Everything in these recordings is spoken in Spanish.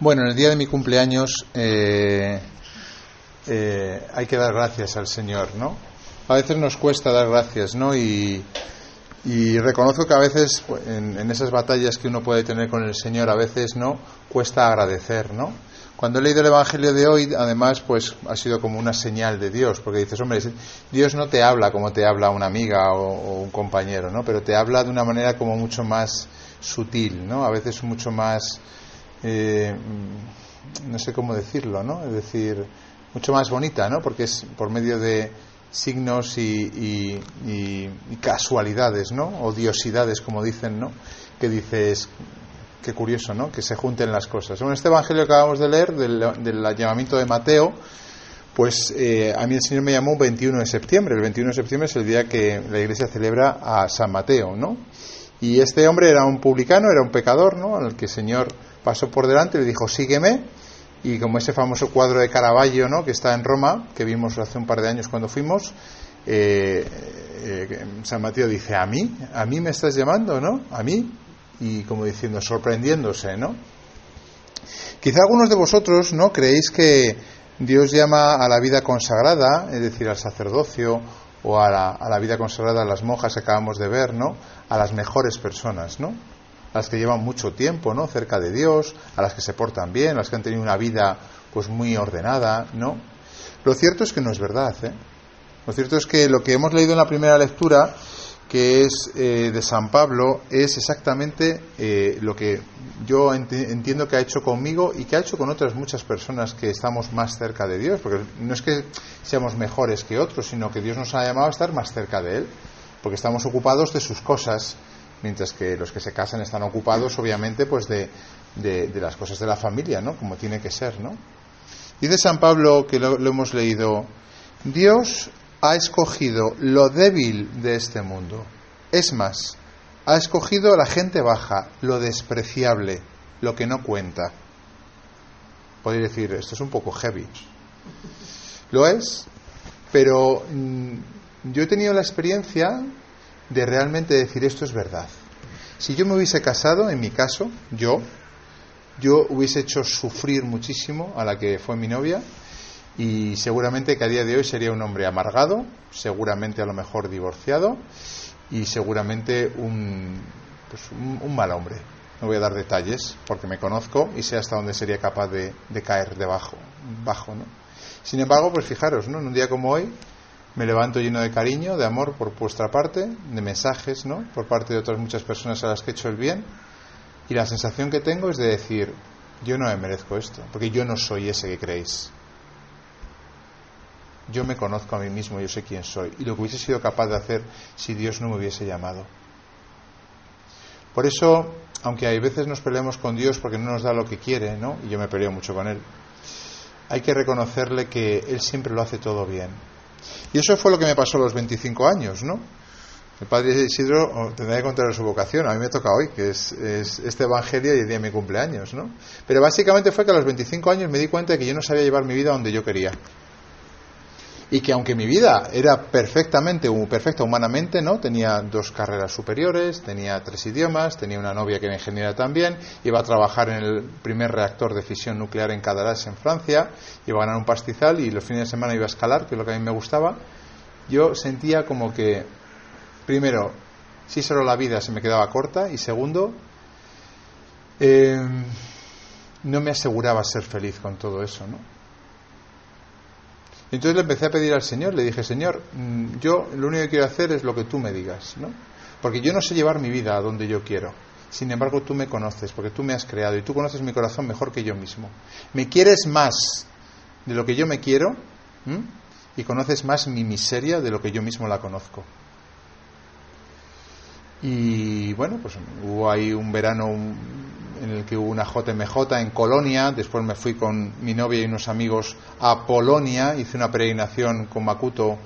Bueno, en el día de mi cumpleaños eh, eh, hay que dar gracias al Señor, ¿no? A veces nos cuesta dar gracias, ¿no? Y, reconozco que a veces pues, en, en, esas batallas que uno puede tener con el Señor, a veces, ¿no? Cuesta agradecer, ¿no? Cuando he leído el Evangelio de hoy, además, pues ha sido como una señal de Dios, porque dices, hombre, Dios no te habla como te habla una amiga o, o un compañero, ¿no? Pero te habla de una manera como mucho más sutil, ¿no? A veces mucho más eh, no sé cómo decirlo, ¿no? Es decir, mucho más bonita, ¿no? Porque es por medio de signos y, casualidades, ¿no? Odiosidades, como dicen, ¿no? Que dices, qué curioso, ¿no? Que se junten las cosas. En este Evangelio que acabamos de leer, del, llamamiento de Mateo, pues eh, a mí el Señor me llamó un 21 de septiembre. El 21 de septiembre es el día que la Iglesia celebra a San Mateo, ¿no? Y este hombre era un publicano, era un pecador, ¿no? Al que el Señor pasó por delante y le dijo, sígueme. Y como ese famoso cuadro de Caravaggio, ¿no? Que está en Roma, que vimos hace un par de años cuando fuimos, eh, eh, San Mateo dice, ¿a mí? ¿A mí me estás llamando, no? ¿A mí? Y como diciendo, sorprendiéndose, ¿no? Quizá algunos de vosotros, ¿no? Creéis que Dios llama a la vida consagrada, es decir, al sacerdocio o a la, a la vida consagrada a las monjas que acabamos de ver, ¿no? A las mejores personas, ¿no? A las que llevan mucho tiempo, ¿no? Cerca de Dios, a las que se portan bien, a las que han tenido una vida pues muy ordenada, ¿no? Lo cierto es que no es verdad, ¿eh? Lo cierto es que lo que hemos leído en la primera lectura, que es eh, de San Pablo, es exactamente eh, lo que yo ent entiendo que ha hecho conmigo y que ha hecho con otras muchas personas que estamos más cerca de Dios, porque no es que seamos mejores que otros, sino que Dios nos ha llamado a estar más cerca de Él, porque estamos ocupados de sus cosas, mientras que los que se casan están ocupados, obviamente, pues de, de, las cosas de la familia, ¿no? Como tiene que ser, ¿no? Dice San Pablo, que lo, lo hemos leído, Dios ha escogido lo débil de este mundo. Es más, ha escogido a la gente baja, lo despreciable, lo que no cuenta. Podéis decir, esto es un poco heavy. Lo es, pero mmm, yo he tenido la experiencia de realmente decir esto es verdad. Si yo me hubiese casado, en mi caso, yo, yo hubiese hecho sufrir muchísimo a la que fue mi novia y seguramente que a día de hoy sería un hombre amargado, seguramente a lo mejor divorciado y seguramente un, pues un, mal hombre. No voy a dar detalles porque me conozco y sé hasta dónde sería capaz de, de caer debajo, bajo, ¿no? Sin embargo, pues fijaros, ¿no? En un día como hoy, me levanto lleno de cariño, de amor por vuestra parte, de mensajes, ¿no? Por parte de otras muchas personas a las que he hecho el bien. Y la sensación que tengo es de decir, yo no me merezco esto, porque yo no soy ese que creéis. Yo me conozco a mí mismo, yo sé quién soy y lo que hubiese sido capaz de hacer si Dios no me hubiese llamado. Por eso, aunque hay veces nos peleamos con Dios porque no nos da lo que quiere, ¿no? Y yo me peleo mucho con Él. Hay que reconocerle que Él siempre lo hace todo bien. Y eso fue lo que me pasó a los 25 años, ¿no? El padre Isidro tendrá que contar su vocación, a mí me toca hoy, que es, es, este evangelio y el día de mi cumpleaños, ¿no? Pero básicamente fue que a los 25 años me di cuenta de que yo no sabía llevar mi vida donde yo quería. Y que aunque mi vida era perfectamente, perfecta humanamente, ¿no? Tenía dos carreras superiores, tenía tres idiomas, tenía una novia que era ingeniera también, iba a trabajar en el primer reactor de fisión nuclear en Cadarache, en Francia, iba a ganar un pastizal y los fines de semana iba a escalar, que es lo que a mí me gustaba. Yo sentía como que primero, si solo la vida se me quedaba corta y segundo, eh, no me aseguraba ser feliz con todo eso, ¿no? Entonces le empecé a pedir al Señor, le dije, Señor, yo lo único que quiero hacer es lo que tú me digas, ¿no? Porque yo no sé llevar mi vida a donde yo quiero. Sin embargo, tú me conoces, porque tú me has creado y tú conoces mi corazón mejor que yo mismo. Me quieres más de lo que yo me quiero y conoces más mi miseria de lo que yo mismo la conozco. Y bueno, pues hubo ahí un verano en el que hubo una JMJ en Colonia, después me fui con mi novia y unos amigos a Polonia, hice una peregrinación con Makuto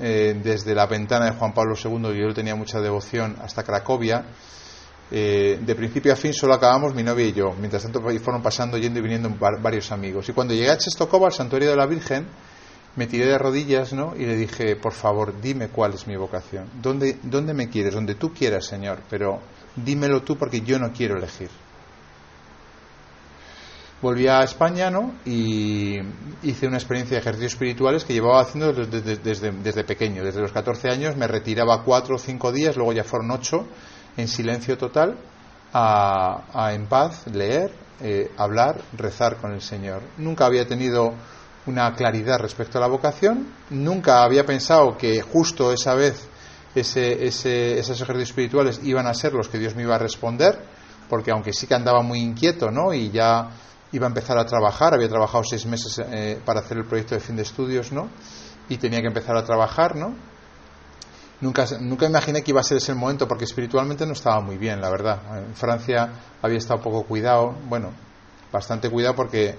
eh, desde la ventana de Juan Pablo II, que yo tenía mucha devoción, hasta Cracovia. Eh, de principio a fin solo acabamos mi novia y yo, mientras tanto fueron pasando, yendo y viniendo varios amigos. Y cuando llegué a Chestokova, al santuario de la Virgen, me tiré de rodillas y le dije, por favor, dime cuál es mi vocación. ¿Dónde, ¿Dónde me quieres? Donde tú quieras, Señor, pero dímelo tú porque yo no quiero elegir. Volví a España, ¿no? Y hice una experiencia de ejercicios espirituales que llevaba haciendo desde, desde, desde pequeño. Desde los 14 años me retiraba cuatro o cinco días, luego ya fueron ocho, en silencio total, a, a en paz, leer, eh, hablar, rezar con el Señor. Nunca había tenido una claridad respecto a la vocación, nunca había pensado que justo esa vez ese, ese, esos ejercicios espirituales iban a ser los que Dios me iba a responder, porque aunque sí que andaba muy inquieto, ¿no? Y ya iba a empezar a trabajar, había trabajado seis meses eh, para hacer el proyecto de fin de estudios, ¿no? Y tenía que empezar a trabajar, ¿no? Nunca, nunca imaginé que iba a ser ese momento porque espiritualmente no estaba muy bien, la verdad. En Francia había estado poco cuidado, bueno, bastante cuidado porque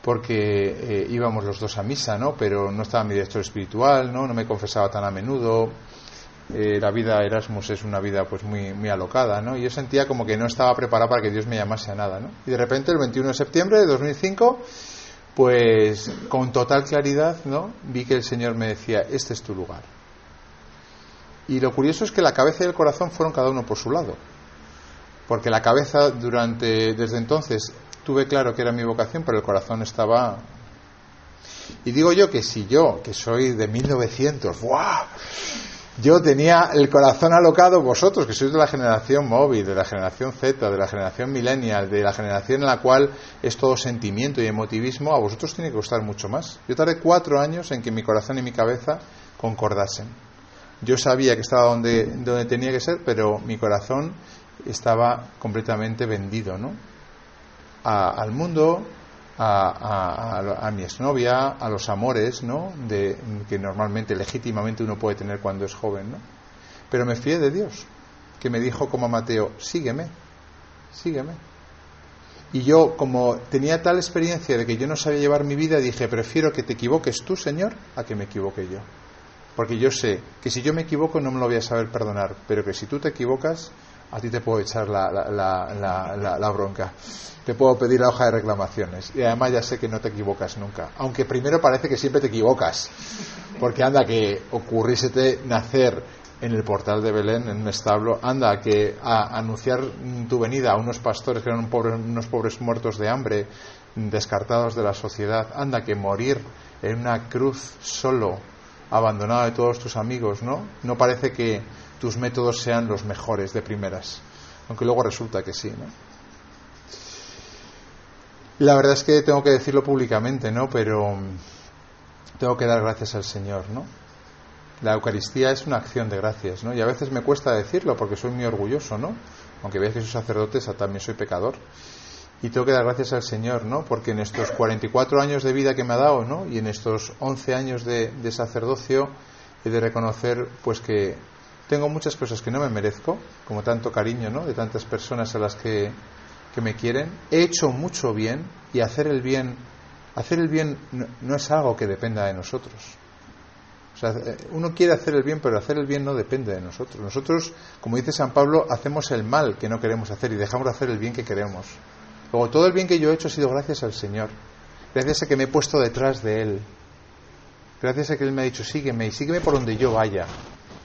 porque eh, íbamos los dos a misa, ¿no? Pero no estaba mi director espiritual, ¿no? No me confesaba tan a menudo. Eh, la vida Erasmus es una vida pues muy, muy alocada, ¿no? Y yo sentía como que no estaba preparado para que Dios me llamase a nada, ¿no? Y de repente el 21 de septiembre de 2005, pues con total claridad, ¿no? Vi que el Señor me decía, este es tu lugar. Y lo curioso es que la cabeza y el corazón fueron cada uno por su lado. Porque la cabeza durante, desde entonces, tuve claro que era mi vocación, pero el corazón estaba y digo yo que si yo, que soy de 1900, ¡buah! Yo tenía el corazón alocado, vosotros que sois de la generación móvil, de la generación Z, de la generación millennial, de la generación en la cual es todo sentimiento y emotivismo, a vosotros tiene que costar mucho más. Yo tardé cuatro años en que mi corazón y mi cabeza concordasen. Yo sabía que estaba donde, donde tenía que ser, pero mi corazón estaba completamente vendido, ¿no? al mundo, a, mi exnovia, a los amores, ¿no? De, que normalmente, legítimamente uno puede tener cuando es joven, ¿no? Pero me fié de Dios, que me dijo como a Mateo, sígueme, sígueme. Y yo, como tenía tal experiencia de que yo no sabía llevar mi vida, dije, prefiero que te equivoques tú, Señor, a que me equivoque yo. Porque yo sé que si yo me equivoco no me lo voy a saber perdonar, pero que si tú te equivocas, a ti te puedo echar la, la, la, bronca. Te puedo pedir la hoja de reclamaciones. Y además ya sé que no te equivocas nunca. Aunque primero parece que siempre te equivocas. Porque anda que ocurrísete nacer en el portal de Belén, en un establo, anda que a anunciar tu venida a unos pastores que eran unos pobres muertos de hambre, descartados de la sociedad, anda que morir en una cruz solo, abandonado de todos tus amigos, ¿no? No parece que tus métodos sean los mejores de primeras, aunque luego resulta que sí, ¿no? La verdad es que tengo que decirlo públicamente, ¿no? Pero tengo que dar gracias al Señor, ¿no? La Eucaristía es una acción de gracias, ¿no? Y a veces me cuesta decirlo porque soy muy orgulloso, ¿no? Aunque veáis que soy sacerdote, también soy pecador. Y tengo que dar gracias al Señor, ¿no? Porque en estos 44 años de vida que me ha dado, ¿no? Y en estos 11 años de, de sacerdocio, he de reconocer, pues que tengo muchas cosas que no me merezco, como tanto cariño, ¿no? De tantas personas a las que, que me quieren. He hecho mucho bien y hacer el bien, hacer el bien no, es algo que dependa de nosotros. O sea, eh, uno quiere hacer el bien, pero hacer el bien no depende de nosotros. Nosotros, como dice San Pablo, hacemos el mal que no queremos hacer y dejamos de hacer el bien que queremos. Luego, todo el bien que yo he hecho ha sido gracias al Señor. Gracias a que me he puesto detrás de Él. Gracias a que Él me ha dicho, sígueme y sígueme por donde yo vaya.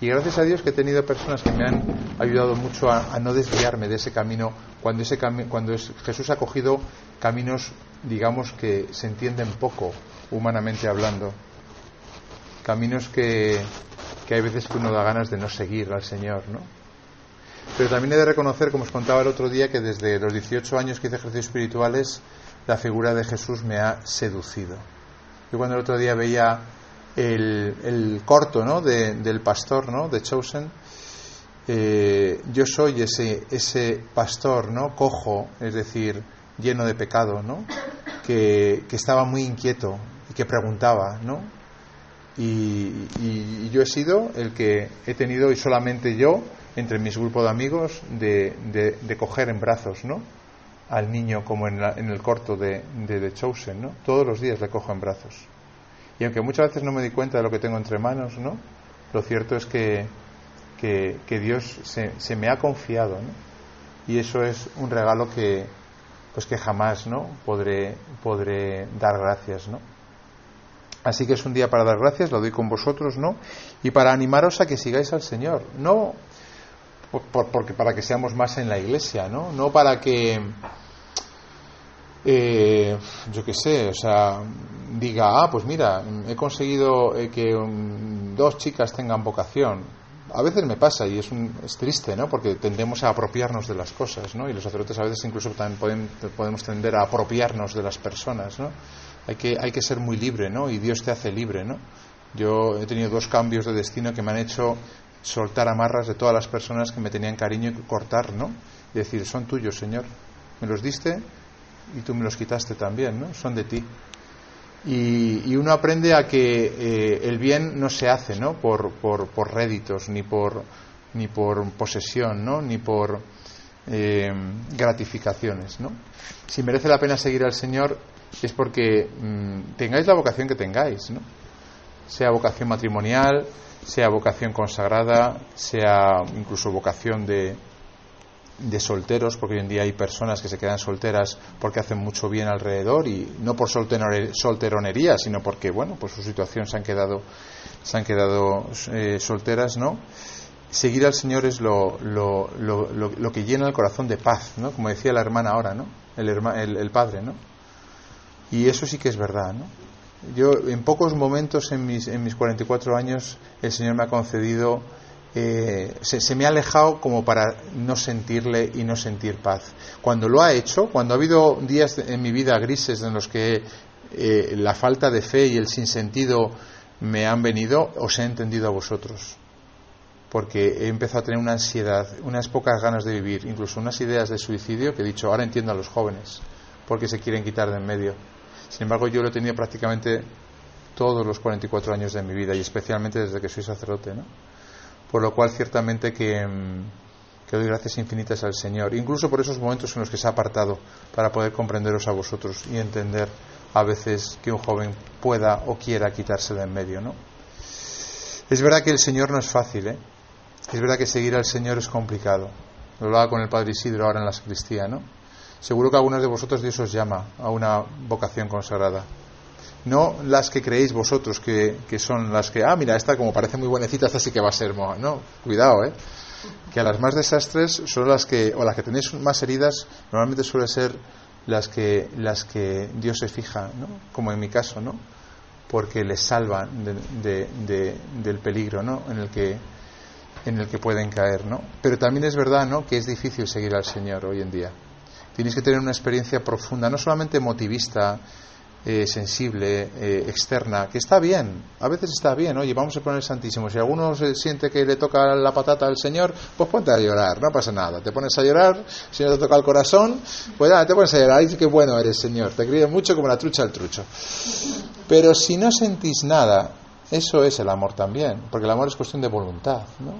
Y gracias a Dios que he tenido personas que me han ayudado mucho a, no desviarme de ese camino cuando, ese cuando Jesús ha cogido caminos, digamos, que se entienden poco, humanamente hablando. Caminos que, que hay veces que uno da ganas de no seguir al Señor, ¿no? Pero también he de reconocer, como os contaba el otro día, que desde los 18 años que hice ejercicios espirituales, la figura de Jesús me ha seducido. Yo cuando el otro día veía el, corto ¿no? del pastor ¿no? de Chosen, eh, yo soy ese, ese pastor ¿no? cojo, es decir, lleno de pecado, ¿no? que, estaba muy inquieto y que preguntaba, ¿no? Y, yo he sido el que he tenido, y solamente yo, entre mis grupos de amigos, de, de, coger en brazos, ¿no? Al niño, como en, en el corto de, de, de Chosen, ¿no? Todos los días le cojo en brazos. Y aunque muchas veces no me di cuenta de lo que tengo entre manos, ¿no? Lo cierto es que, que, Dios se, se, me ha confiado, ¿no? Y eso es un regalo que, pues que jamás, ¿no? Podré, podré dar gracias, ¿no? Así que es un día para dar gracias, lo doy con vosotros, ¿no? Y para animaros a que sigáis al Señor, no porque para que seamos más en la iglesia, ¿no? No para que eh, yo qué sé, o sea, diga, ah, pues mira, he conseguido eh, que dos chicas tengan vocación. A veces me pasa y es, un, es triste, ¿no? Porque tendemos a apropiarnos de las cosas, ¿no? Y los sacerdotes a veces incluso también podemos tender a apropiarnos de las personas, ¿no? Hay que, hay que ser muy libre, ¿no? Y Dios te hace libre, ¿no? Yo he tenido dos cambios de destino que me han hecho soltar amarras de todas las personas que me tenían cariño y cortar, ¿no? Y decir, son tuyos, Señor. Me los diste y tú me los quitaste también, ¿no? Son de ti. Y, uno aprende a que eh, el bien no se hace, ¿no? Por, por, por, réditos, ni por, ni por posesión, ¿no? Ni por eh, gratificaciones, ¿no? Si merece la pena seguir al Señor es porque mm, tengáis la vocación que tengáis, ¿no? Sea vocación matrimonial, sea vocación consagrada, sea incluso vocación de, de solteros, porque hoy en día hay personas que se quedan solteras porque hacen mucho bien alrededor y no por solteronería, sino porque, bueno, pues su situación se han quedado, se han quedado eh, solteras, ¿no? Seguir al Señor es lo, lo, lo, lo, que llena el corazón de paz, ¿no? Como decía la hermana ahora, ¿no? El, el, el padre, ¿no? Y eso sí que es verdad, ¿no? Yo en pocos momentos en mis, en mis 44 años el Señor me ha concedido, eh, se, me ha alejado como para no sentirle y no sentir paz. Cuando lo ha hecho, cuando ha habido días en mi vida grises en los que eh, la falta de fe y el sinsentido me han venido, os he entendido a vosotros. Porque he empezado a tener una ansiedad, unas pocas ganas de vivir, incluso unas ideas de suicidio que he dicho, ahora entiendo a los jóvenes, porque se quieren quitar de en medio. Sin embargo, yo lo he tenido prácticamente todos los 44 años de mi vida y especialmente desde que soy sacerdote, ¿no? Por lo cual, ciertamente que, mm, que doy gracias infinitas al Señor, incluso por esos momentos en los que se ha apartado para poder comprenderos a vosotros y entender a veces que un joven pueda o quiera quitarse de en medio, ¿no? Es verdad que el Señor no es fácil, ¿eh? Es verdad que seguir al Señor es complicado. Lo hablaba con el Padre Isidro ahora en la sacristía, ¿no? Seguro que algunos de vosotros Dios os llama a una vocación consagrada. No las que creéis vosotros, que, son las que, ah, mira, esta como parece muy buenecita, esta sí que va a ser moja. No, cuidado, ¿eh? Que a las más desastres son las que, o las que tenéis más heridas, normalmente suele ser las que, las que Dios se fija, ¿no? Como en mi caso, ¿no? Porque les salvan del peligro, ¿no? En el que en el que pueden caer, ¿no? Pero también es verdad, ¿no? Que es difícil seguir al Señor hoy en día. Tienes que tener una experiencia profunda, no solamente emotivista, eh, sensible, eh, externa, que está bien, a veces está bien, oye, vamos a poner el Santísimo. Si alguno se siente que le toca la patata al Señor, pues ponte a llorar, no pasa nada. Te pones a llorar, si no te toca el corazón, pues ya, te pones a llorar, y dice que bueno eres, Señor, te crío mucho como la trucha al trucho. Pero si no sentís nada, eso es el amor también, porque el amor es cuestión de voluntad, ¿no?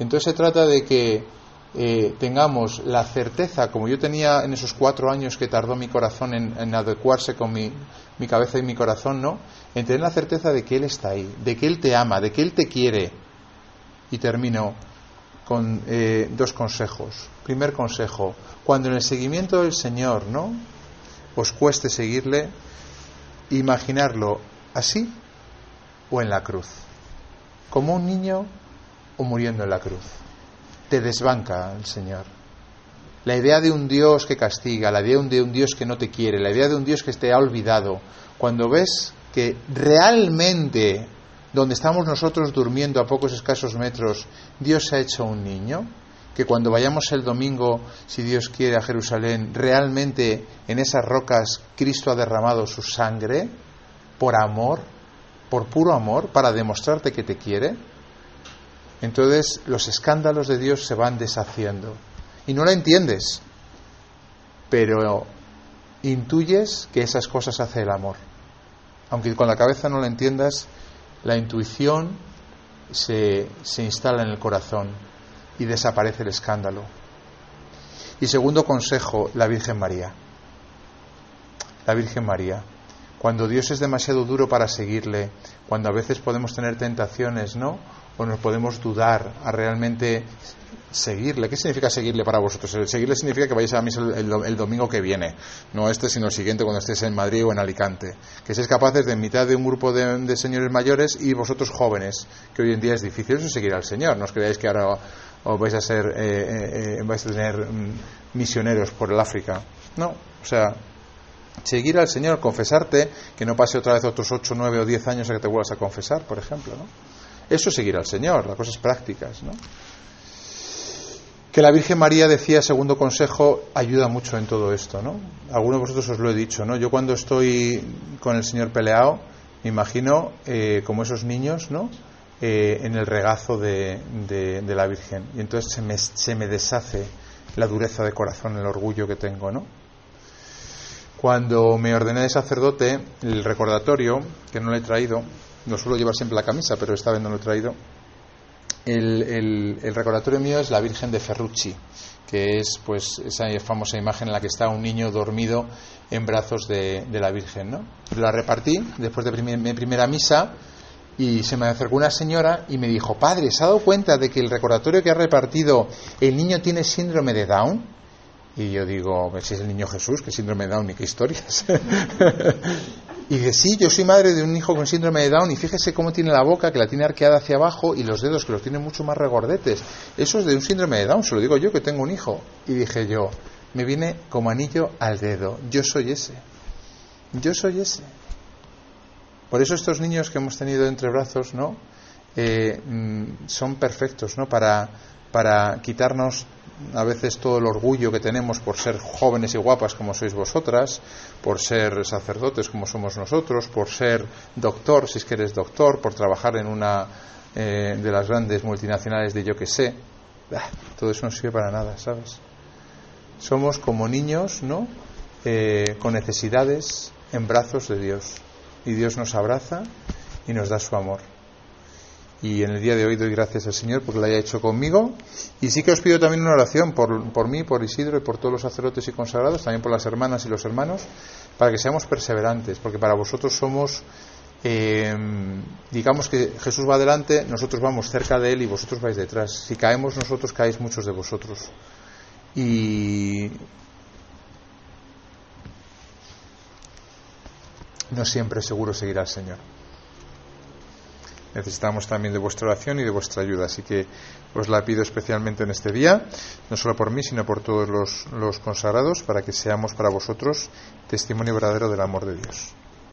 Entonces se trata de que eh, tengamos la certeza, como yo tenía en esos cuatro años que tardó mi corazón en, adecuarse con mi, mi, cabeza y mi corazón, ¿no? En tener la certeza de que Él está ahí, de que Él te ama, de que Él te quiere. Y termino con eh, dos consejos. Primer consejo, cuando en el seguimiento del Señor, ¿no? Os cueste seguirle, imaginarlo así o en la cruz, como un niño o muriendo en la cruz te desbanca el Señor. La idea de un Dios que castiga, la idea de un Dios que no te quiere, la idea de un Dios que te ha olvidado, cuando ves que realmente donde estamos nosotros durmiendo a pocos escasos metros, Dios ha hecho un niño, que cuando vayamos el domingo, si Dios quiere, a Jerusalén, realmente en esas rocas Cristo ha derramado su sangre por amor, por puro amor, para demostrarte que te quiere, entonces los escándalos de Dios se van deshaciendo. Y no lo entiendes, pero intuyes que esas cosas hace el amor. Aunque con la cabeza no lo entiendas, la intuición se, se instala en el corazón y desaparece el escándalo. Y segundo consejo, la Virgen María. La Virgen María. Cuando Dios es demasiado duro para seguirle, cuando a veces podemos tener tentaciones, ¿no? o nos podemos dudar a realmente seguirle. ¿Qué significa seguirle para vosotros? Seguirle significa que vayáis a misa el, domingo que viene, no este, sino el siguiente cuando estéis en Madrid o en Alicante. Que seáis capaces de en mitad de un grupo de, señores mayores y vosotros jóvenes, que hoy en día es difícil eso seguir al Señor. No os creáis que ahora os vais a ser, eh, eh, eh, vais a tener mm, misioneros por el África. No, o sea, seguir al Señor, confesarte, que no pase otra vez otros 8, 9 o 10 años a que te vuelvas a confesar, por ejemplo. ¿no? Eso es seguir al Señor, las cosas prácticas. ¿no? Que la Virgen María decía, segundo consejo, ayuda mucho en todo esto. ¿no? Algunos de vosotros os lo he dicho. ¿no? Yo cuando estoy con el Señor peleado, me imagino eh, como esos niños, ¿no? Eh, en el regazo de, de, la Virgen. Y entonces se me, se me deshace la dureza de corazón, el orgullo que tengo, ¿no? Cuando me ordené de sacerdote, el recordatorio, que no lo he traído, no suelo llevar siempre la camisa, pero esta vez no lo he traído, el, el, recordatorio mío es la Virgen de Ferrucci, que es pues esa famosa imagen en la que está un niño dormido en brazos de, de la Virgen. ¿no? La repartí después de mi primera misa y se me acercó una señora y me dijo, padre, ¿se ha dado cuenta de que el recordatorio que ha repartido el niño tiene síndrome de Down? Y yo digo, si es el niño Jesús, ¿qué síndrome de Down ni qué historias? y dice, sí, yo soy madre de un hijo con síndrome de Down y fíjese cómo tiene la boca, que la tiene arqueada hacia abajo y los dedos que los tiene mucho más regordetes. Eso es de un síndrome de Down, se lo digo yo que tengo un hijo. Y dije yo, me viene como anillo al dedo, yo soy ese. Yo soy ese. Por eso estos niños que hemos tenido entre brazos, ¿no? Eh, mm, son perfectos, ¿no? Para, para quitarnos a veces todo el orgullo que tenemos por ser jóvenes y guapas como sois vosotras, por ser sacerdotes como somos nosotros, por ser doctor, si es que eres doctor, por trabajar en una eh, de las grandes multinacionales de yo que sé. Todo eso no sirve para nada, ¿sabes? Somos como niños, ¿no? Eh, con necesidades en brazos de Dios y Dios nos abraza y nos da su amor. Y en el día de hoy doy gracias al Señor porque lo haya hecho conmigo. Y sí que os pido también una oración por, por mí, por Isidro y por todos los sacerdotes y consagrados, también por las hermanas y los hermanos, para que seamos perseverantes, porque para vosotros somos, eh, digamos que Jesús va adelante, nosotros vamos cerca de Él y vosotros vais detrás. Si caemos nosotros, caéis muchos de vosotros. Y no siempre seguro seguir al Señor. Necesitamos también de vuestra oración y de vuestra ayuda, así que os la pido especialmente en este día, no solo por mí, sino por todos los, los consagrados, para que seamos para vosotros testimonio verdadero del amor de Dios.